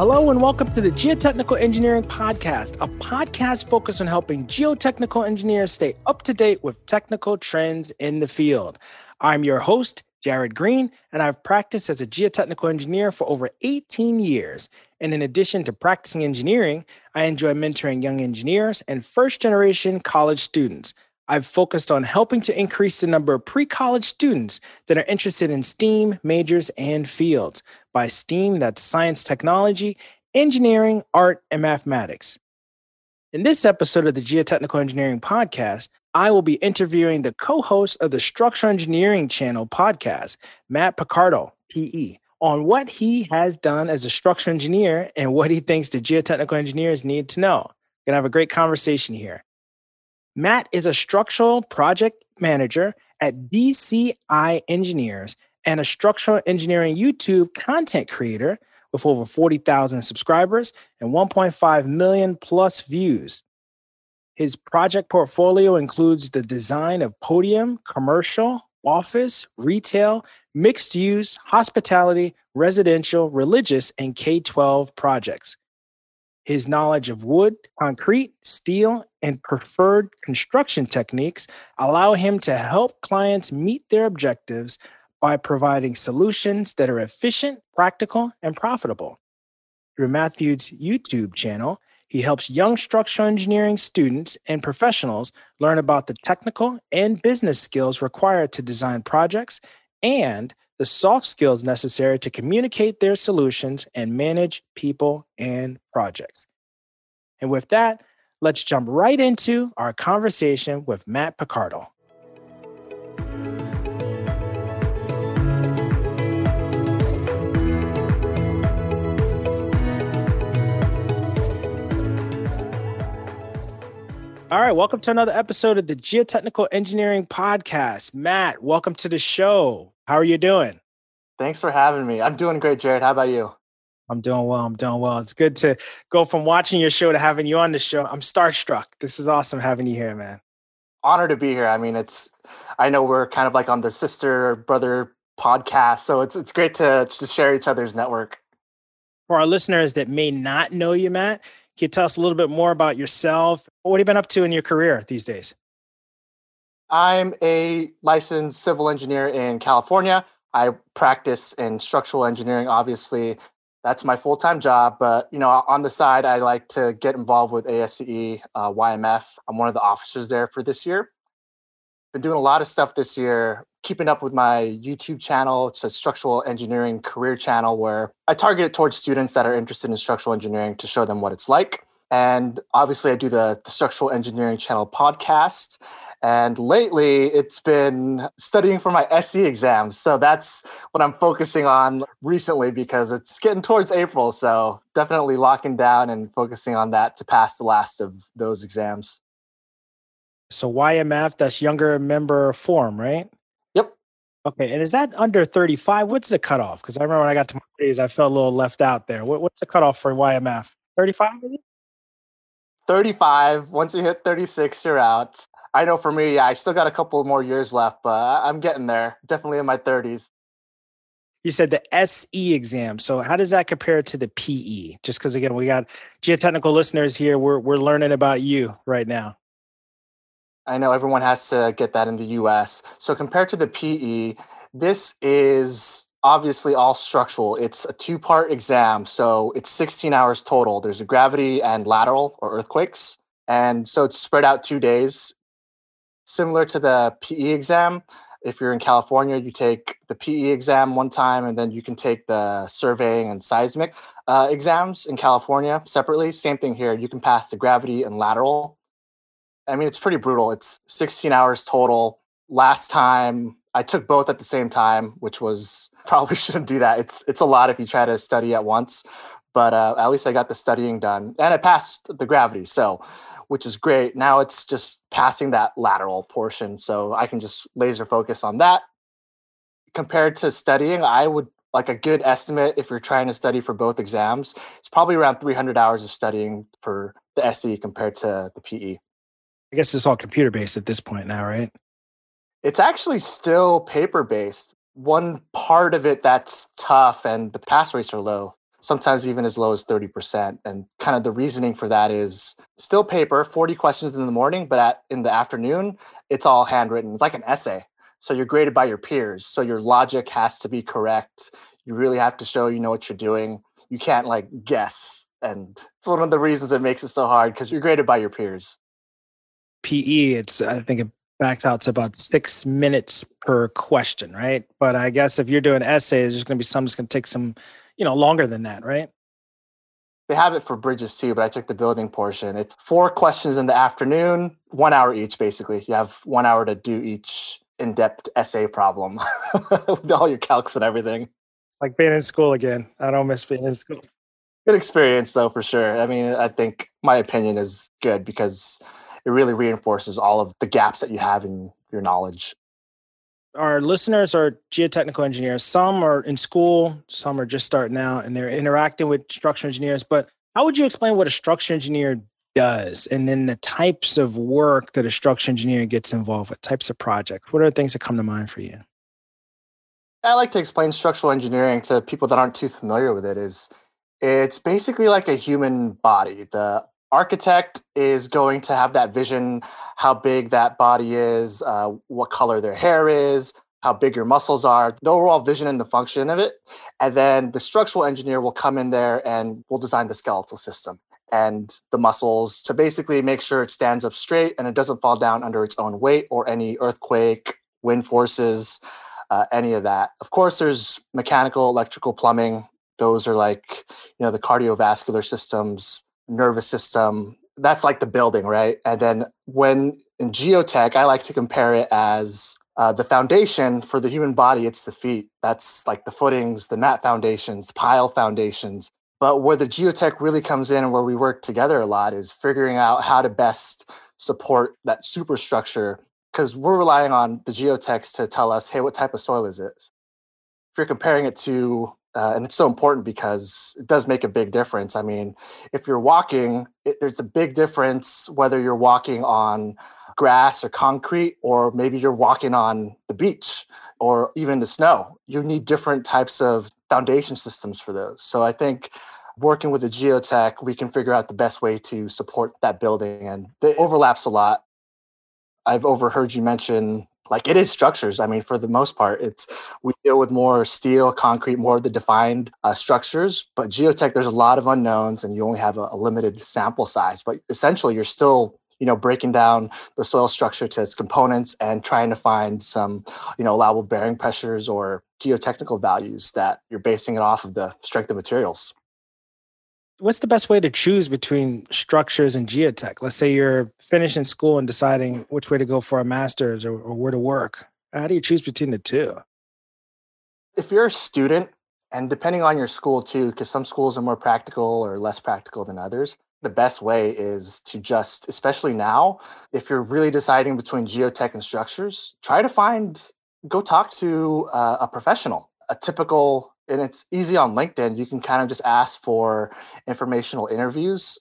Hello and welcome to the Geotechnical Engineering Podcast, a podcast focused on helping geotechnical engineers stay up to date with technical trends in the field. I'm your host, Jared Green, and I've practiced as a geotechnical engineer for over 18 years. And in addition to practicing engineering, I enjoy mentoring young engineers and first generation college students. I've focused on helping to increase the number of pre college students that are interested in STEAM majors and fields. By STEAM, that's science, technology, engineering, art, and mathematics. In this episode of the Geotechnical Engineering Podcast, I will be interviewing the co host of the Structural Engineering Channel podcast, Matt Picardal, PE, on what he has done as a structural engineer and what he thinks the geotechnical engineers need to know. To have a great conversation here. Matt is a structural project manager at DCI Engineers and a structural engineering YouTube content creator with over 40,000 subscribers and 1.5 million plus views. His project portfolio includes the design of podium, commercial, office, retail, mixed use, hospitality, residential, religious, and K 12 projects. His knowledge of wood, concrete, steel, and preferred construction techniques allow him to help clients meet their objectives by providing solutions that are efficient, practical, and profitable. Through Mathew's YouTube channel, he helps young structural engineering students and professionals learn about the technical and business skills required to design projects and the soft skills necessary to communicate their solutions and manage people and projects. And with that, let's jump right into our conversation with Matt Picardal. All right, welcome to another episode of the Geotechnical Engineering Podcast. Matt, welcome to the show. How are you doing? Thanks for having me. I'm doing great, Jared. How about you? I'm doing well. I'm doing well. It's good to go from watching your show to having you on the show. I'm starstruck. This is awesome having you here, man. Honor to be here. I mean, it's I know we're kind of like on the sister brother podcast, so it's it's great to to share each other's network. For our listeners that may not know you, Matt, can you tell us a little bit more about yourself? What have you been up to in your career these days? I'm a licensed civil engineer in California. I practice in structural engineering. Obviously, that's my full time job. But you know, on the side, I like to get involved with ASCE uh, YMF. I'm one of the officers there for this year. Been doing a lot of stuff this year keeping up with my YouTube channel. It's a structural engineering career channel where I target it towards students that are interested in structural engineering to show them what it's like. And obviously, I do the, the structural engineering channel podcast. And lately, it's been studying for my SE exams. So that's what I'm focusing on recently because it's getting towards April. So definitely locking down and focusing on that to pass the last of those exams. So YMF, that's younger member forum, right? Yep. Okay, and is that under 35? What's the cutoff? Because I remember when I got to my days, I felt a little left out there. What, what's the cutoff for YMF? 35, is it? 35. Once you hit 36, you're out. I know for me, yeah, I still got a couple more years left, but I'm getting there. Definitely in my 30s. You said the SE exam. So how does that compare to the PE? Just because again, we got geotechnical listeners here. We're we're learning about you right now. I know everyone has to get that in the US. So compared to the PE, this is obviously all structural. It's a two part exam. So it's 16 hours total. There's a gravity and lateral or earthquakes. And so it's spread out two days. Similar to the PE exam, if you're in California, you take the PE exam one time and then you can take the surveying and seismic uh, exams in California separately. Same thing here. You can pass the gravity and lateral I mean, it's pretty brutal. It's 16 hours total. Last time I took both at the same time, which was probably shouldn't do that. It's it's a lot if you try to study at once, but uh, at least I got the studying done and I passed the gravity. So which is great. Now it's just passing that lateral portion. So I can just laser focus on that. Compared to studying, I would like a good estimate if you're trying to study for both exams, it's probably around 300 hours of studying for the SE compared to the PE. I guess it's all computer based at this point now, right? It's actually still paper based. One part of it that's tough and the pass rates are low, sometimes even as low as 30%. And kind of the reasoning for that is still paper, 40 questions in the morning, but at, in the afternoon, it's all handwritten. It's like an essay. So you're graded by your peers. So your logic has to be correct. You really have to show you know what you're doing. You can't like guess. And it's one of the reasons it makes it so hard because you're graded by your peers. PE, it's I think backs out to about six minutes per question, right? But I guess if you're doing essays, there's going to be some that's going to take some, you know, longer than that, right? They have it for bridges too, but I took the building portion. It's four questions in the afternoon, one hour each, basically. You have one hour to do each in-depth essay problem with all your calcs and everything. Like being in school again. I don't miss being in school. Good experience though, for sure. I mean, I think my opinion is good because it really reinforces all of the gaps that you have in your knowledge. Our listeners are geotechnical engineers. Some are in school, some are just starting out and they're interacting with structural engineers. But how would you explain what a structural engineer does and then the types of work that a structural engineer gets involved with types of projects what are the things that come to mind for you i like to explain structural engineering to people that aren't too familiar with it is it's basically like a human body the architect is going to have that vision how big that body is uh, what color their hair is how big your muscles are the overall vision and the function of it and then the structural engineer will come in there and will design the skeletal system and the muscles to basically make sure it stands up straight and it doesn't fall down under its own weight or any earthquake, wind forces, uh, any of that. Of course, there's mechanical, electrical, plumbing. Those are like, you know, the cardiovascular systems, nervous system. That's like the building, right? And then when in geotech, I like to compare it as uh, the foundation for the human body, it's the feet. That's like the footings, the mat foundations, pile foundations. But where the geotech really comes in and where we work together a lot is figuring out how to best support that superstructure because we're relying on the geotechs to tell us, hey, what type of soil is this? If you're comparing it to, uh, and it's so important because it does make a big difference. I mean, if you're walking, it, there's a big difference whether you're walking on grass or concrete, or maybe you're walking on the beach or even the snow. You need different types of foundation systems for those. So I think working with the geotech, we can figure out the best way to support that building. And it overlaps a lot. I've overheard you mention like it is structures. I mean, for the most part, it's we deal with more steel, concrete, more of the defined uh, structures. But geotech, there's a lot of unknowns, and you only have a, a limited sample size. But essentially, you're still you know breaking down the soil structure to its components and trying to find some you know allowable bearing pressures or geotechnical values that you're basing it off of the strength of materials what's the best way to choose between structures and geotech let's say you're finishing school and deciding which way to go for a master's or, or where to work how do you choose between the two if you're a student and depending on your school too because some schools are more practical or less practical than others the best way is to just, especially now, if you're really deciding between geotech and structures, try to find, go talk to uh, a professional. A typical, and it's easy on LinkedIn, you can kind of just ask for informational interviews.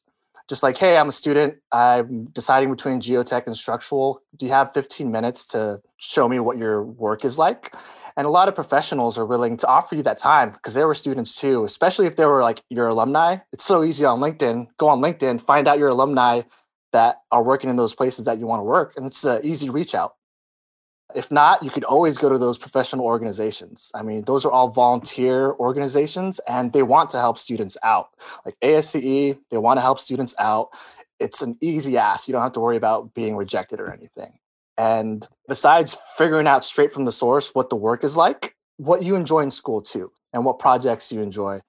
Just like, hey, I'm a student. I'm deciding between geotech and structural. Do you have 15 minutes to show me what your work is like? And a lot of professionals are willing to offer you that time because they were students too, especially if they were like your alumni. It's so easy on LinkedIn. Go on LinkedIn, find out your alumni that are working in those places that you want to work. And it's an easy reach out. If not, you could always go to those professional organizations. I mean, those are all volunteer organizations and they want to help students out. Like ASCE, they want to help students out. It's an easy ask. You don't have to worry about being rejected or anything. And besides figuring out straight from the source what the work is like, what you enjoy in school too, and what projects you enjoy.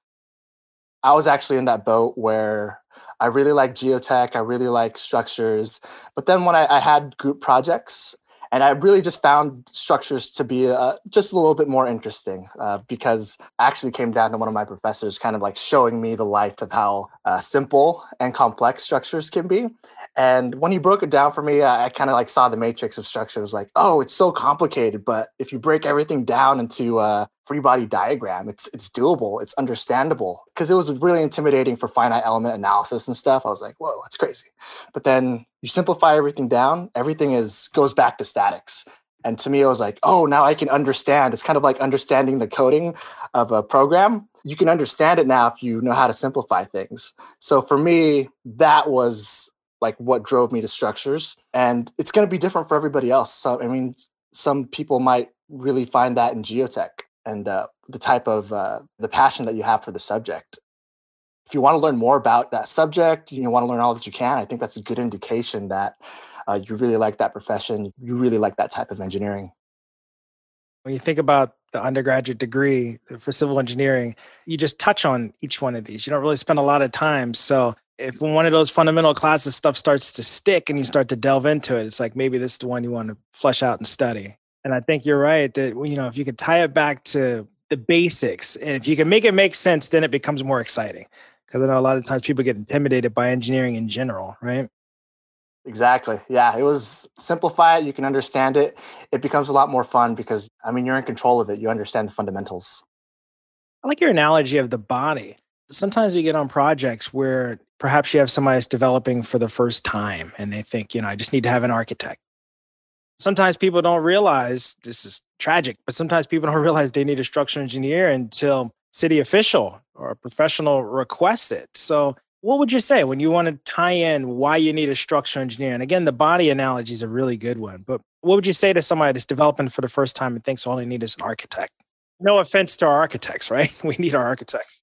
I was actually in that boat where I really like geotech, I really like structures. But then when I, I had group projects And I really just found structures to be uh, just a little bit more interesting uh, because actually came down to one of my professors kind of like showing me the light of how uh, simple and complex structures can be. And when he broke it down for me, I, I kind of like saw the matrix of structure. It was like, oh, it's so complicated, but if you break everything down into a free body diagram, it's it's doable, it's understandable. Because it was really intimidating for finite element analysis and stuff. I was like, whoa, that's crazy. But then you simplify everything down, everything is goes back to statics. And to me, it was like, oh, now I can understand. It's kind of like understanding the coding of a program. You can understand it now if you know how to simplify things. So for me, that was like what drove me to structures and it's going to be different for everybody else. So i mean some people might really find that in geotech and uh, the type of uh, the passion that you have for the subject. If you want to learn more about that subject you want to learn all that you can i think that's a good indication that uh, you really like that profession you really like that type of engineering. When you think about the undergraduate degree for civil engineering, you just touch on each one of these. You don't really spend a lot of time. So if one of those fundamental classes stuff starts to stick and you start to delve into it, it's like maybe this is the one you want to flesh out and study. And I think you're right that you know if you could tie it back to the basics and if you can make it make sense, then it becomes more exciting. Because I know a lot of times people get intimidated by engineering in general, right? Exactly. Yeah, it was simplify it. You can understand it. It becomes a lot more fun because I mean you're in control of it. You understand the fundamentals. I like your analogy of the body. Sometimes you get on projects where perhaps you have somebody that's developing for the first time and they think, you know, I just need to have an architect. Sometimes people don't realize this is tragic, but sometimes people don't realize they need a structural engineer until city official or a professional requests it. So, what would you say when you want to tie in why you need a structural engineer? And again, the body analogy is a really good one. But what would you say to somebody that's developing for the first time and thinks all they need is an architect? No offense to our architects, right? We need our architects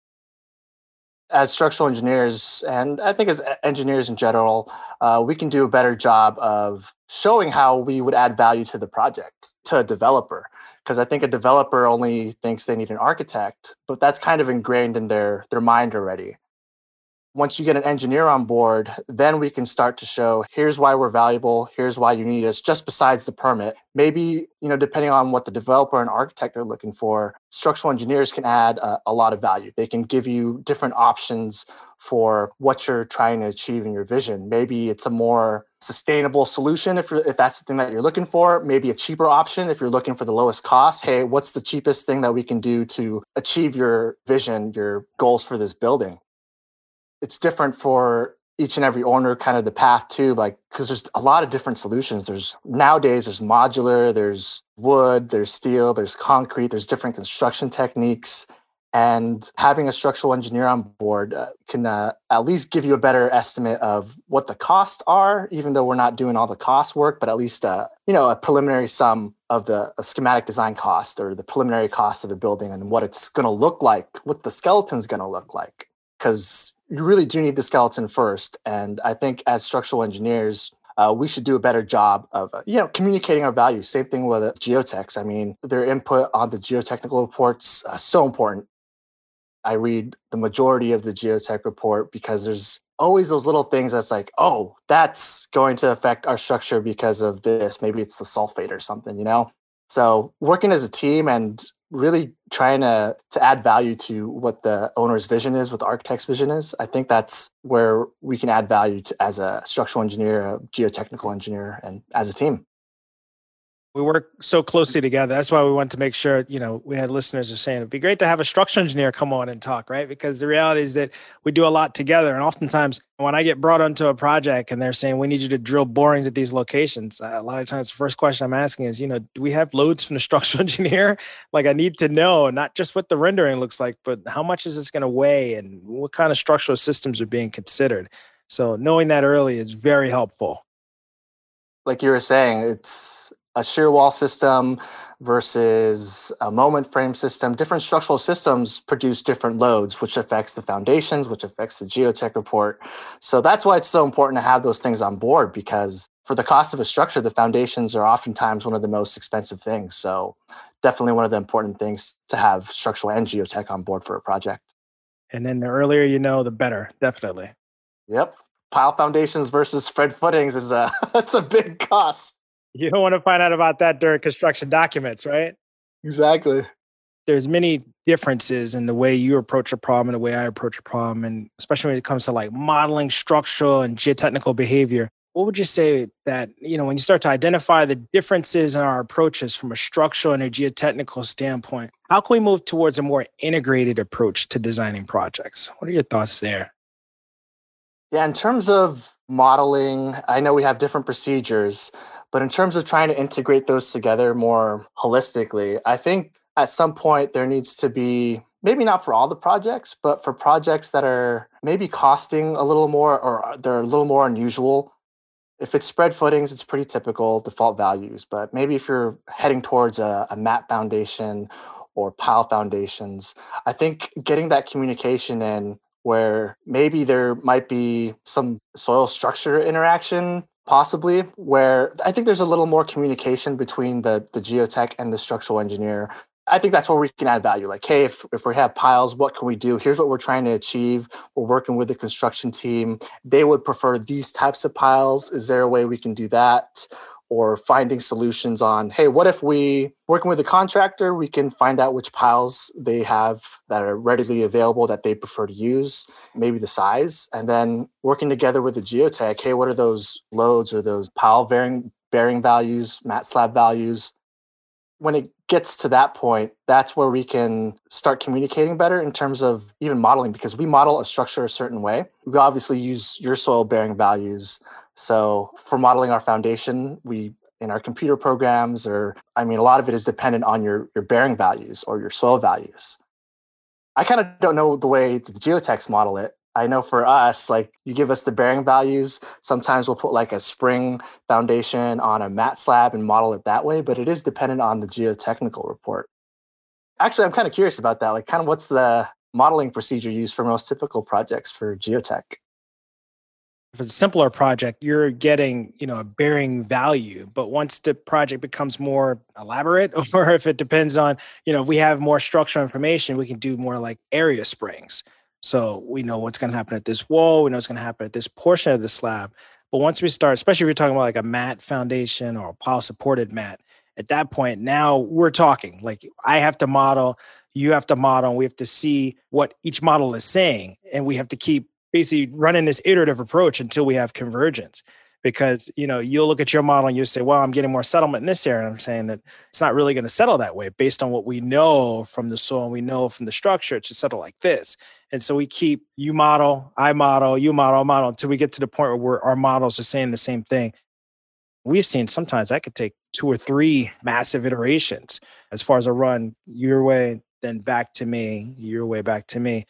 as structural engineers, and I think as engineers in general, uh, we can do a better job of showing how we would add value to the project to a developer. Because I think a developer only thinks they need an architect, but that's kind of ingrained in their their mind already once you get an engineer on board, then we can start to show here's why we're valuable, here's why you need us, just besides the permit. Maybe, you know, depending on what the developer and architect are looking for, structural engineers can add a, a lot of value. They can give you different options for what you're trying to achieve in your vision. Maybe it's a more sustainable solution if, if that's the thing that you're looking for. Maybe a cheaper option if you're looking for the lowest cost. Hey, what's the cheapest thing that we can do to achieve your vision, your goals for this building? It's different for each and every owner kind of the path too like because there's a lot of different solutions. There's nowadays there's modular there's wood there's steel there's concrete there's different construction techniques and having a structural engineer on board uh, can uh, at least give you a better estimate of what the costs are even though we're not doing all the cost work but at least uh, you know a preliminary sum of the schematic design cost or the preliminary cost of the building and what it's going to look like what the skeleton's going to look like. Because you really do need the skeleton first. And I think as structural engineers, uh, we should do a better job of uh, you know communicating our values. Same thing with uh, geotechs. I mean, their input on the geotechnical reports uh, so important. I read the majority of the geotech report because there's always those little things that's like, oh, that's going to affect our structure because of this. Maybe it's the sulfate or something, you know. So working as a team and really trying to to add value to what the owner's vision is, what the architect's vision is. I think that's where we can add value to, as a structural engineer, a geotechnical engineer, and as a team we work so closely together. That's why we want to make sure, you know, we had listeners are saying it'd be great to have a structural engineer come on and talk, right? Because the reality is that we do a lot together. And oftentimes when I get brought onto a project and they're saying, we need you to drill borings at these locations, a lot of times the first question I'm asking is, you know, do we have loads from the structural engineer? like I need to know not just what the rendering looks like, but how much is this going to weigh and what kind of structural systems are being considered. So knowing that early is very helpful. Like you were saying, it's a shear wall system versus a moment frame system. Different structural systems produce different loads, which affects the foundations, which affects the geotech report. So that's why it's so important to have those things on board because for the cost of a structure, the foundations are oftentimes one of the most expensive things. So definitely one of the important things to have structural and geotech on board for a project. And then the earlier you know, the better, definitely. Yep. Pile foundations versus spread footings is a that's a big cost. You don't want to find out about that during construction documents, right? Exactly. There's many differences in the way you approach a problem and the way I approach a problem, and especially when it comes to like modeling structural and geotechnical behavior. What would you say that, you know, when you start to identify the differences in our approaches from a structural and a geotechnical standpoint, how can we move towards a more integrated approach to designing projects? What are your thoughts there? Yeah, in terms of modeling, I know we have different procedures, but in terms of trying to integrate those together more holistically, I think at some point there needs to be maybe not for all the projects, but for projects that are maybe costing a little more or they're a little more unusual. If it's spread footings, it's pretty typical default values. But maybe if you're heading towards a, a mat foundation or pile foundations, I think getting that communication in where maybe there might be some soil structure interaction possibly where i think there's a little more communication between the the geotech and the structural engineer. I think that's where we can add value. Like hey if, if we have piles what can we do? Here's what we're trying to achieve. We're working with the construction team. They would prefer these types of piles. Is there a way we can do that or finding solutions on hey what if we working with a contractor we can find out which piles they have that are readily available that they prefer to use maybe the size and then working together with the geotech hey what are those loads or those pile bearing bearing values mat slab values? When it gets to that point that's where we can start communicating better in terms of even modeling because we model a structure a certain way. We obviously use your soil bearing values so for modeling our foundation, we in our computer programs or I mean a lot of it is dependent on your your bearing values or your soil values. I kind of don't know the way the geotechs model it. I know for us, like you give us the bearing values. Sometimes we'll put like a spring foundation on a mat slab and model it that way, but it is dependent on the geotechnical report. Actually, I'm kind of curious about that. Like, kind of what's the modeling procedure used for most typical projects for geotech? If it's a simpler project, you're getting, you know, a bearing value. But once the project becomes more elaborate, or if it depends on, you know, if we have more structural information, we can do more like area springs. So we know what's going to happen at this wall, we know what's going to happen at this portion of the slab. But once we start, especially if you're talking about like a mat foundation or a pile supported mat, at that point, now we're talking. Like I have to model, you have to model, we have to see what each model is saying, and we have to keep basically running this iterative approach until we have convergence. Because you know you'll look at your model and you say well i'm getting more settlement in this area and i'm saying that it's not really going to settle that way based on what we know from the soil and we know from the structure it should settle like this. And so we keep you model i model you model model until we get to the point where our models are saying the same thing. We've seen sometimes that could take two or three massive iterations. As far as a run your way then back to me your way back to me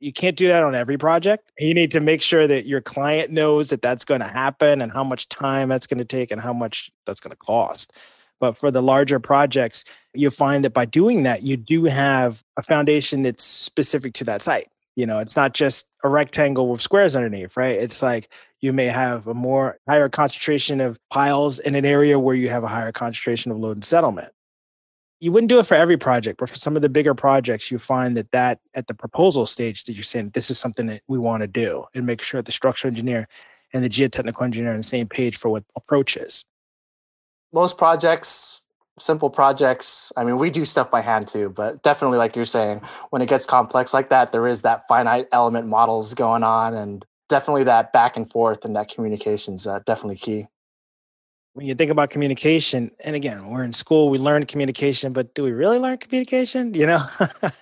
you can't do that on every project. You need to make sure that your client knows that that's going to happen and how much time that's going to take and how much that's going to cost. But for the larger projects, you find that by doing that, you do have a foundation that's specific to that site. You know, it's not just a rectangle with squares underneath, right? It's like you may have a more higher concentration of piles in an area where you have a higher concentration of load and settlement you wouldn't do it for every project, but for some of the bigger projects, you find that that at the proposal stage that you're saying this is something that we want to do, and make sure the structural engineer and the geotechnical engineer are on the same page for what approach is. Most projects, simple projects. I mean, we do stuff by hand too, but definitely, like you're saying, when it gets complex like that, there is that finite element models going on, and definitely that back and forth and that communication is uh, definitely key when you think about communication, and again, we're in school, we learn communication, but do we really learn communication? You know, what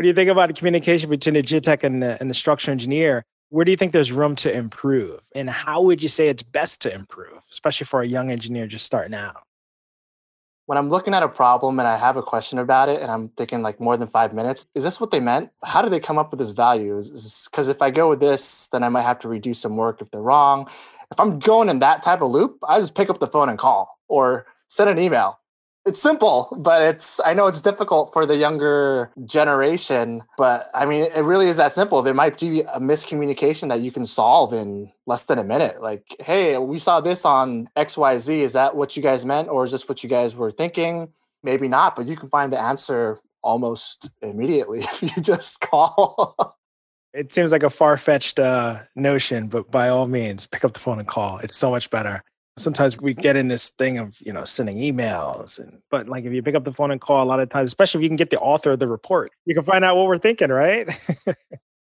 do you think about the communication between the geotech and the, and the structural engineer? Where do you think there's room to improve? And how would you say it's best to improve, especially for a young engineer just starting out? When I'm looking at a problem and I have a question about it and I'm thinking like more than five minutes, is this what they meant? How did they come up with this value? Because if I go with this, then I might have to redo some work if they're wrong if I'm going in that type of loop, I just pick up the phone and call or send an email. It's simple, but it's I know it's difficult for the younger generation, but I mean it really is that simple. There might be a miscommunication that you can solve in less than a minute. Like, hey, we saw this on XYZ. Is that what you guys meant or is this what you guys were thinking? Maybe not, but you can find the answer almost immediately if you just call. It seems like a far fetched uh, notion, but by all means, pick up the phone and call. It's so much better. sometimes we get in this thing of you know sending emails and but like if you pick up the phone and call a lot of times especially if you can get the author of the report you can find out what we're thinking right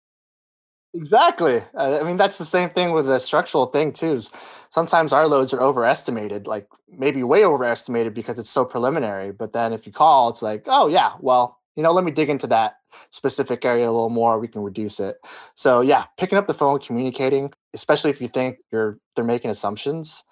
exactly i mean that's the same thing with the structural thing too sometimes our loads are overestimated like maybe way overestimated because it's so preliminary but then if you call it's like oh yeah well you know let me dig into that specific area a little more we can reduce it so yeah picking up the phone communicating especially if you think you're they're making assumptions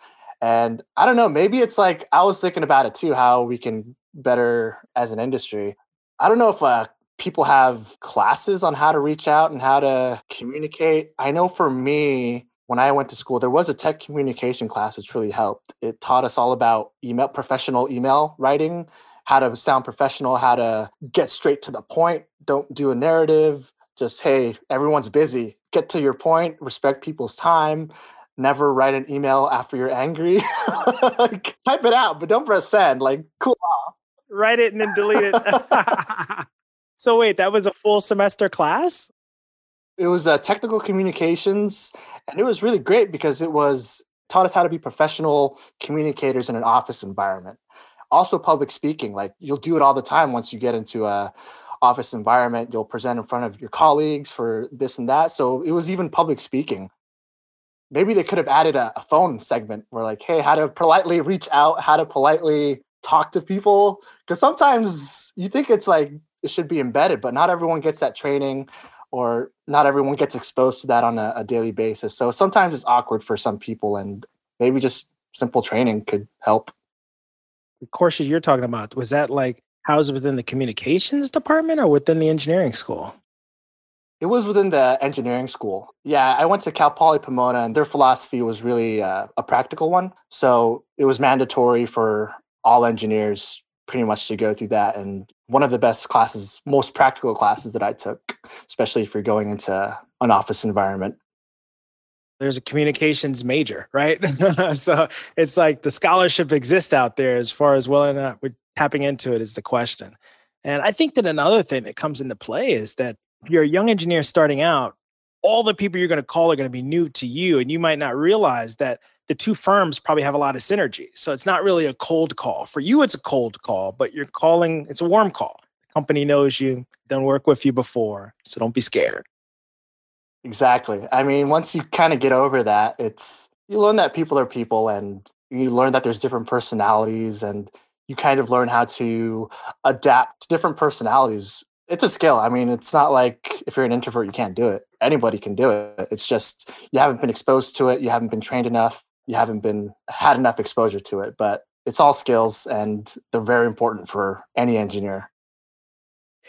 and I don't know, maybe it's like I was thinking about it too, how we can better as an industry. I don't know if uh, people have classes on how to reach out and how to communicate. I know for me, when I went to school, there was a tech communication class which really helped. It taught us all about email, professional email writing, how to sound professional, how to get straight to the point, don't do a narrative. Just, hey, everyone's busy. Get to your point, respect people's time never write an email after you're angry. like, type it out, but don't press send. Like, cool off. Write it and then delete it. so wait, that was a full semester class? It was uh, technical communications, and it was really great because it was taught us how to be professional communicators in an office environment. Also, public speaking. Like you'll do it all the time once you get into a office environment. You'll present in front of your colleagues for this and that. So it was even public speaking maybe they could have added a, a, phone segment where like hey how to politely reach out how to politely talk to people because sometimes you think it's like it should be embedded but not everyone gets that training or not everyone gets exposed to that on a, a daily basis so sometimes it's awkward for some people and maybe just simple training could help the courses you're talking about was that like housed within the communications department or within the engineering school it was within the engineering school. Yeah, I went to Cal Poly Pomona, and their philosophy was really uh, a practical one. So it was mandatory for all engineers pretty much to go through that. And one of the best classes, most practical classes that I took, especially if you're going into an office environment. There's a communications major, right? so it's like the scholarship exists out there as far as whether or not we're tapping into it is the question. And I think that another thing that comes into play is that if you're a young engineer starting out, all the people you're going to call are going to be new to you. And you might not realize that the two firms probably have a lot of synergy. So it's not really a cold call. For you, it's a cold call, but you're calling, it's a warm call. The company knows you, done work with you before. So don't be scared. Exactly. I mean, once you kind of get over that, it's, you learn that people are people and you learn that there's different personalities and you kind of learn how to adapt to different personalities it's a skill. I mean, it's not like if you're an introvert, you can't do it. Anybody can do it. It's just you haven't been exposed to it. You haven't been trained enough. You haven't been had enough exposure to it. But it's all skills, and they're very important for any engineer.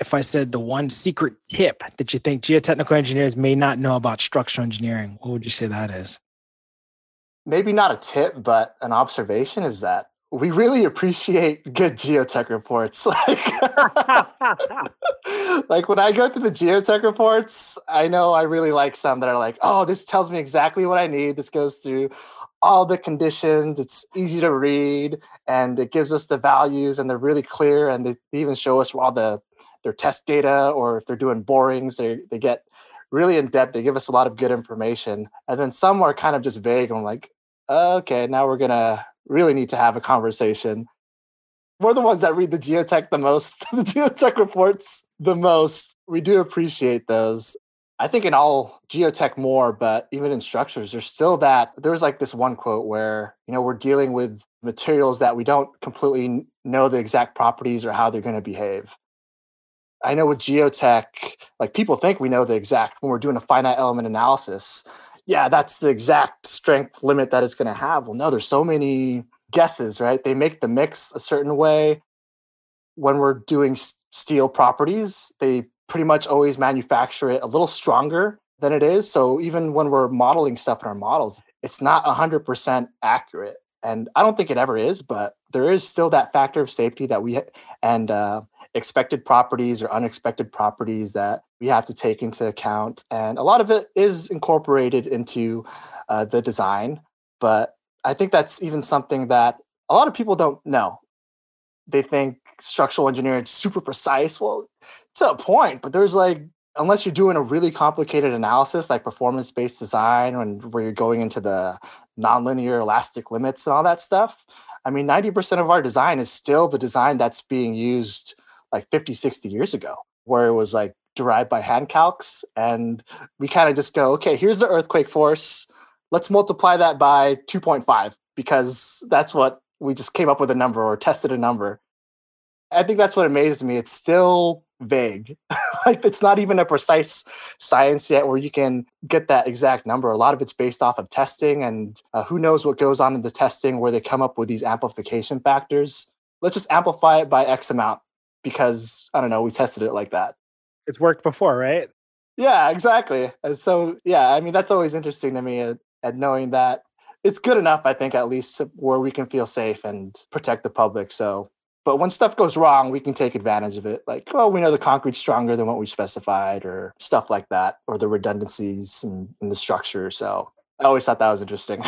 If I said the one secret tip that you think geotechnical engineers may not know about structural engineering, what would you say that is? Maybe not a tip, but an observation is that we really appreciate good geotech reports. Like, like when I go through the geotech reports, I know I really like some that are like, oh, this tells me exactly what I need. This goes through all the conditions. It's easy to read and it gives us the values and they're really clear. And they even show us all the their test data or if they're doing borings, they, they get really in depth. They give us a lot of good information. And then some are kind of just vague. I'm like, okay, now we're gonna really need to have a conversation. We're the ones that read the geotech the most, the geotech reports the most. We do appreciate those. I think in all geotech more, but even in structures, there's still that. There's like this one quote where, you know, we're dealing with materials that we don't completely know the exact properties or how they're going to behave. I know with geotech, like people think we know the exact when we're doing a finite element analysis yeah, that's the exact strength limit that it's going to have. Well, no, there's so many guesses, right? They make the mix a certain way. When we're doing steel properties, they pretty much always manufacture it a little stronger than it is. So even when we're modeling stuff in our models, it's not 100% accurate. And I don't think it ever is, but there is still that factor of safety that we and uh, expected properties or unexpected properties that we have to take into account. And a lot of it is incorporated into uh, the design. But I think that's even something that a lot of people don't know. They think structural engineering is super precise. Well, to a point, but there's like unless you're doing a really complicated analysis like performance based design and where you're going into the nonlinear elastic limits and all that stuff i mean 90% of our design is still the design that's being used like 50 60 years ago where it was like derived by hand calcs and we kind of just go okay here's the earthquake force let's multiply that by 2.5 because that's what we just came up with a number or tested a number i think that's what amazes me it's still vague. like it's not even a precise science yet where you can get that exact number. A lot of it's based off of testing, and uh, who knows what goes on in the testing where they come up with these amplification factors. Let's just amplify it by X amount because I don't know, we tested it like that. It's worked before, right? Yeah, exactly. And so, yeah, I mean, that's always interesting to me at, at knowing that it's good enough, I think, at least uh, where we can feel safe and protect the public. So but when stuff goes wrong, we can take advantage of it. Like, oh, we know the concrete's stronger than what we specified, or stuff like that, or the redundancies in, in the structure. So I always thought that was interesting.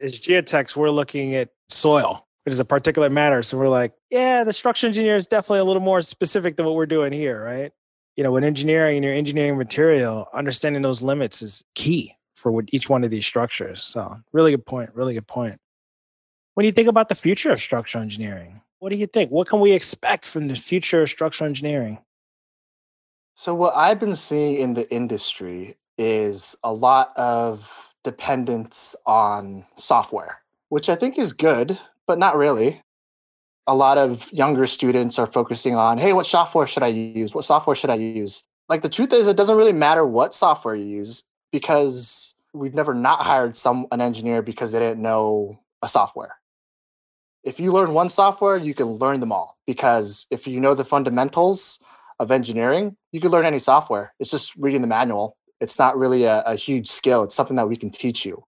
As geotechs, we're looking at soil. It is a particular matter. So we're like, yeah, the structural engineer is definitely a little more specific than what we're doing here, right? You know, when engineering and you're engineering material, understanding those limits is key for each one of these structures. So, really good point. Really good point. When you think about the future of structural engineering, what do you think? What can we expect from the future of structural engineering? So, what I've been seeing in the industry is a lot of dependence on software, which I think is good, but not really. A lot of younger students are focusing on, hey, what software should I use? What software should I use? Like the truth is, it doesn't really matter what software you use because we've never not hired some an engineer because they didn't know a software if you learn one software, you can learn them all because if you know the fundamentals of engineering, you can learn any software. It's just reading the manual. It's not really a, a huge skill. It's something that we can teach you.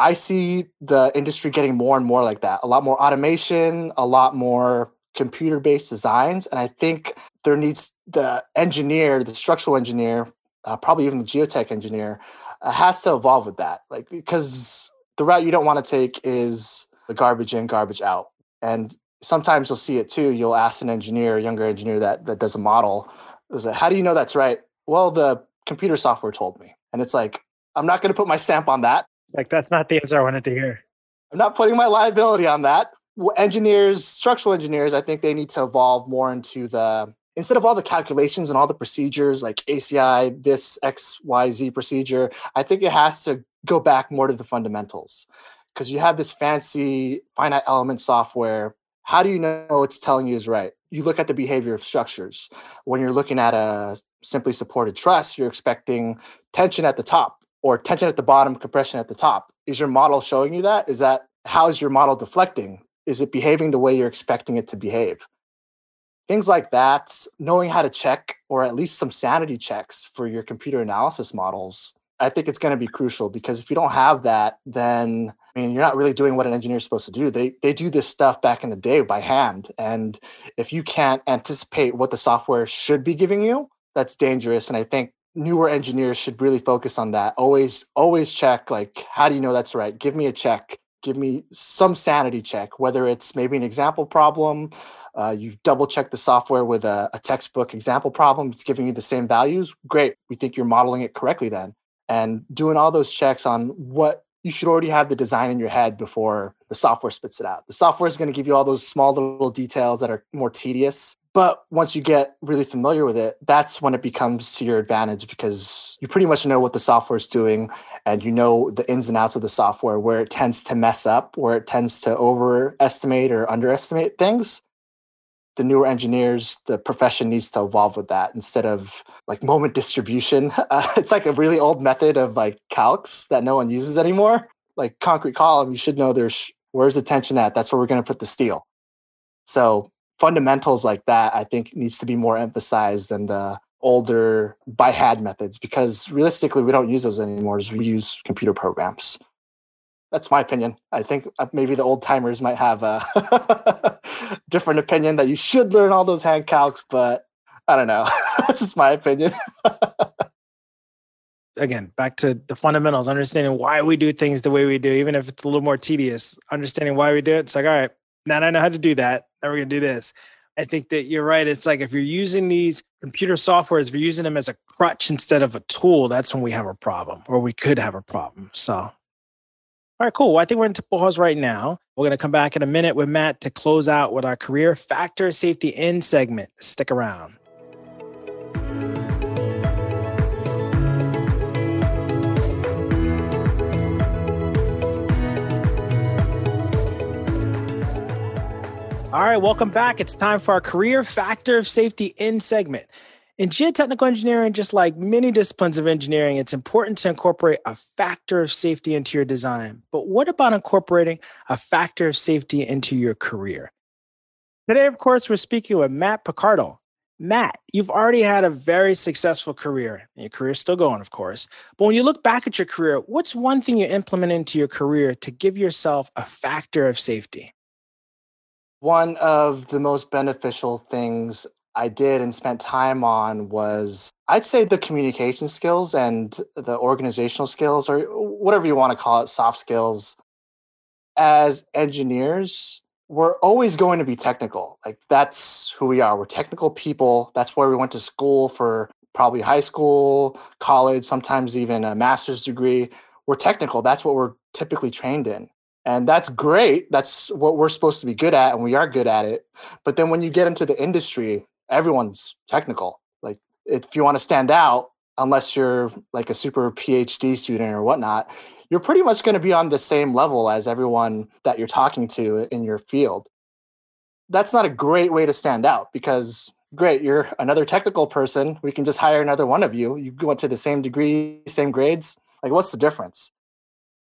I see the industry getting more and more like that. A lot more automation, a lot more computer based designs. And I think there needs the engineer, the structural engineer, uh, probably even the geotech engineer, uh, has to evolve with that. Like, because the route you don't want to take is the garbage in, garbage out. And sometimes you'll see it too. You'll ask an engineer, a younger engineer that that does a model, is like, how do you know that's right? Well, the computer software told me. And it's like, I'm not going to put my stamp on that. It's like that's not the answer I wanted to hear. I'm not putting my liability on that. Engineers, structural engineers, I think they need to evolve more into the instead of all the calculations and all the procedures like ACI, this XYZ procedure, I think it has to go back more to the fundamentals because you have this fancy finite element software. How do you know it's telling you is right? You look at the behavior of structures. When you're looking at a simply supported truss, you're expecting tension at the top or tension at the bottom, compression at the top. Is your model showing you that? Is that how is your model deflecting? Is it behaving the way you're expecting it to behave? Things like that, knowing how to check or at least some sanity checks for your computer analysis models I think it's going to be crucial because if you don't have that, then I mean, you're not really doing what an engineer is supposed to do. They they do this stuff back in the day by hand, and if you can't anticipate what the software should be giving you, that's dangerous. And I think newer engineers should really focus on that. Always always check like, how do you know that's right? Give me a check. Give me some sanity check, whether it's maybe an example problem. Uh, you double check the software with a, a textbook example problem. It's giving you the same values. Great. We think you're modeling it correctly then and doing all those checks on what you should already have the design in your head before the software spits it out. The software is going to give you all those small little details that are more tedious. But once you get really familiar with it, that's when it becomes to your advantage because you pretty much know what the software is doing and you know the ins and outs of the software, where it tends to mess up, where it tends to overestimate or underestimate things the newer engineers, the profession needs to evolve with that instead of like moment distribution. Uh, it's like a really old method of like calcs that no one uses anymore. Like concrete column, you should know there's where's the tension at. That's where we're going to put the steel. So fundamentals like that, I think, needs to be more emphasized than the older by hand methods because realistically, we don't use those anymore. We use computer programs that's my opinion. I think uh, maybe the old timers might have a different opinion that you should learn all those hand calcs, but I don't know. this is my opinion. Again, back to the fundamentals, understanding why we do things the way we do, even if it's a little more tedious, understanding why we do it. It's like, all right, now I know how to do that. Now we're going to do this. I think that you're right. It's like if you're using these computer softwares, if you're using them as a crutch instead of a tool, that's when we have a problem, or we could have a problem. So, all right, cool. Well, I think we're into pause right now. We're going to come back in a minute with Matt to close out with our career factor safety in segment. Stick around. All right, welcome back. It's time for our career factor of safety in segment. In geotechnical engineering, just like many disciplines of engineering, it's important to incorporate a factor of safety into your design. But what about incorporating a factor of safety into your career? Today, of course, we're speaking with Matt Picardal. Matt, you've already had a very successful career. and Your career's still going, of course. But when you look back at your career, what's one thing you implement into your career to give yourself a factor of safety? One of the most beneficial things I did and spent time on was I'd say the communication skills and the organizational skills, or whatever you want to call it, soft skills. As engineers, we're always going to be technical. Like that's who we are. We're technical people. That's where we went to school for probably high school, college, sometimes even a master's degree. We're technical. That's what we're typically trained in. And that's great. That's what we're supposed to be good at, and we are good at it. But then when you get into the industry, everyone's technical. Like if you want to stand out, unless you're like a super PhD student or whatnot, you're pretty much going to be on the same level as everyone that you're talking to in your field. That's not a great way to stand out because great, you're another technical person. We can just hire another one of you. You went to the same degree, same grades. Like, what's the difference?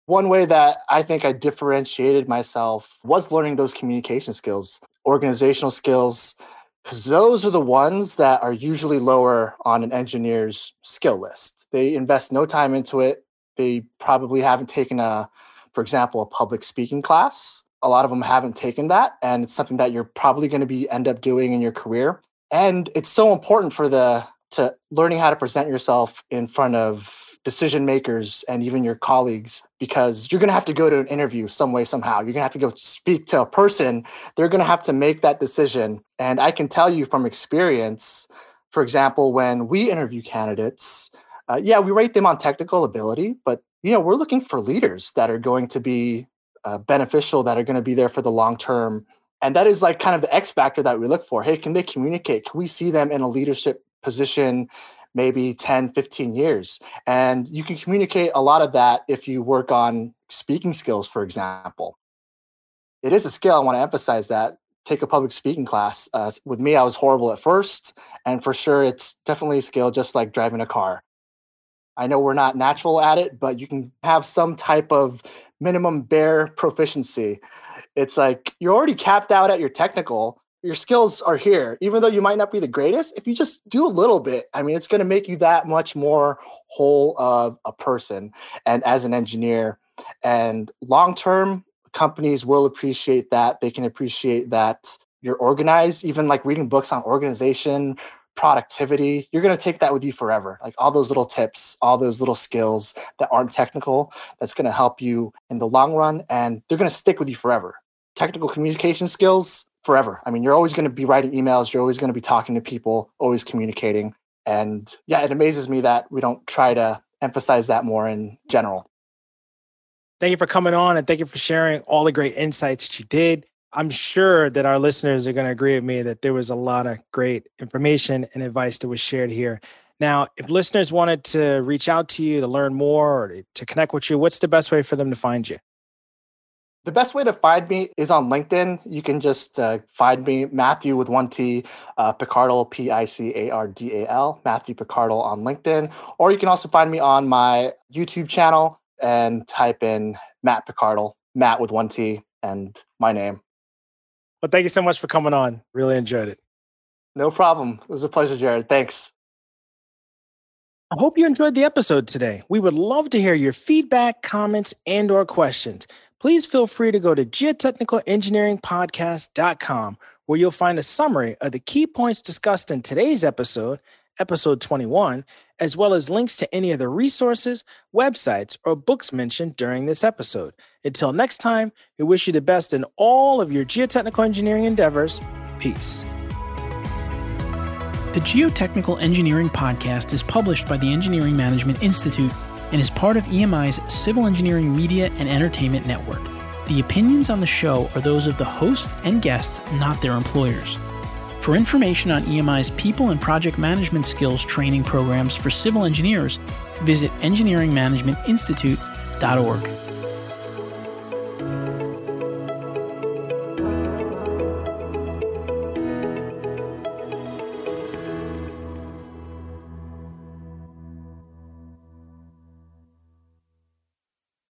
One way that I think I differentiated myself was learning those communication skills, organizational skills, because those are the ones that are usually lower on an engineer's skill list. They invest no time into it. They probably haven't taken a, for example, a public speaking class. A lot of them haven't taken that, and it's something that you're probably going to be end up doing in your career. And it's so important for the to learning how to present yourself in front of decision makers and even your colleagues because you're going to have to go to an interview some way somehow. You're going to have to go speak to a person. They're going to have to make that decision. And i can tell you from experience for example when we interview candidates uh, yeah we rate them on technical ability but you know we're looking for leaders that are going to be uh, beneficial that are going to be there for the long term. And that is like kind of the x factor that we look for. Hey can they communicate? Can we see them in a leadership position maybe 10, 15 years. And you can communicate a lot of that if you work on speaking skills, for example. It is a skill. I want to emphasize that. Take a public speaking class. Uh, with me, I was horrible at first. And for sure, it's definitely a skill, just like driving a car. I know we're not natural at it, but you can have some type of minimum bare proficiency. It's like you're already capped out at your technical, your skills are here even though you might not be the greatest if you just do a little bit i mean it's going to make you that much more whole of a person and as an engineer. And long term companies will appreciate that. They can appreciate that you're organized. Even like reading books on organization productivity you're going to take that with you forever. Like all those little tips all those little skills that aren't technical that's going to help you in the long run and they're going to stick with you forever. Technical communication skills forever. I mean, you're always going to be writing emails, you're always going to be talking to people, always communicating. And yeah, it amazes me that we don't try to emphasize that more in general. Thank you for coming on and thank you for sharing all the great insights that you did. I'm sure that our listeners are going to agree with me that there was a lot of great information and advice that was shared here. Now, if listeners wanted to reach out to you to learn more or to connect with you, what's the best way for them to find you? The best way to find me is on LinkedIn. You can just uh, find me, Mathew with one T, uh, Picardal, P I C A R D A L, Mathew Picardal on LinkedIn. Or you can also find me on my YouTube channel and type in Mat Picardal, Mat with one T, and my name. Well, thank you so much for coming on. Really enjoyed it. No problem. It was a pleasure, Jared. Thanks. I hope you enjoyed the episode today. We would love to hear your feedback, comments, and or questions please feel free to go to geotechnicalengineeringpodcast.com where you'll find a summary of the key points discussed in today's episode, episode 21, as well as links to any of the resources, websites, or books mentioned during this episode. Until next time, we wish you the best in all of your geotechnical engineering endeavors. Peace. The Geotechnical Engineering Podcast is published by the Engineering Management Institute and is part of EMI's Civil Engineering Media and Entertainment Network. The opinions on the show are those of the host and guests, not their employers. For information on EMI's people and project management skills training programs for civil engineers, visit engineeringmanagementinstitute.org.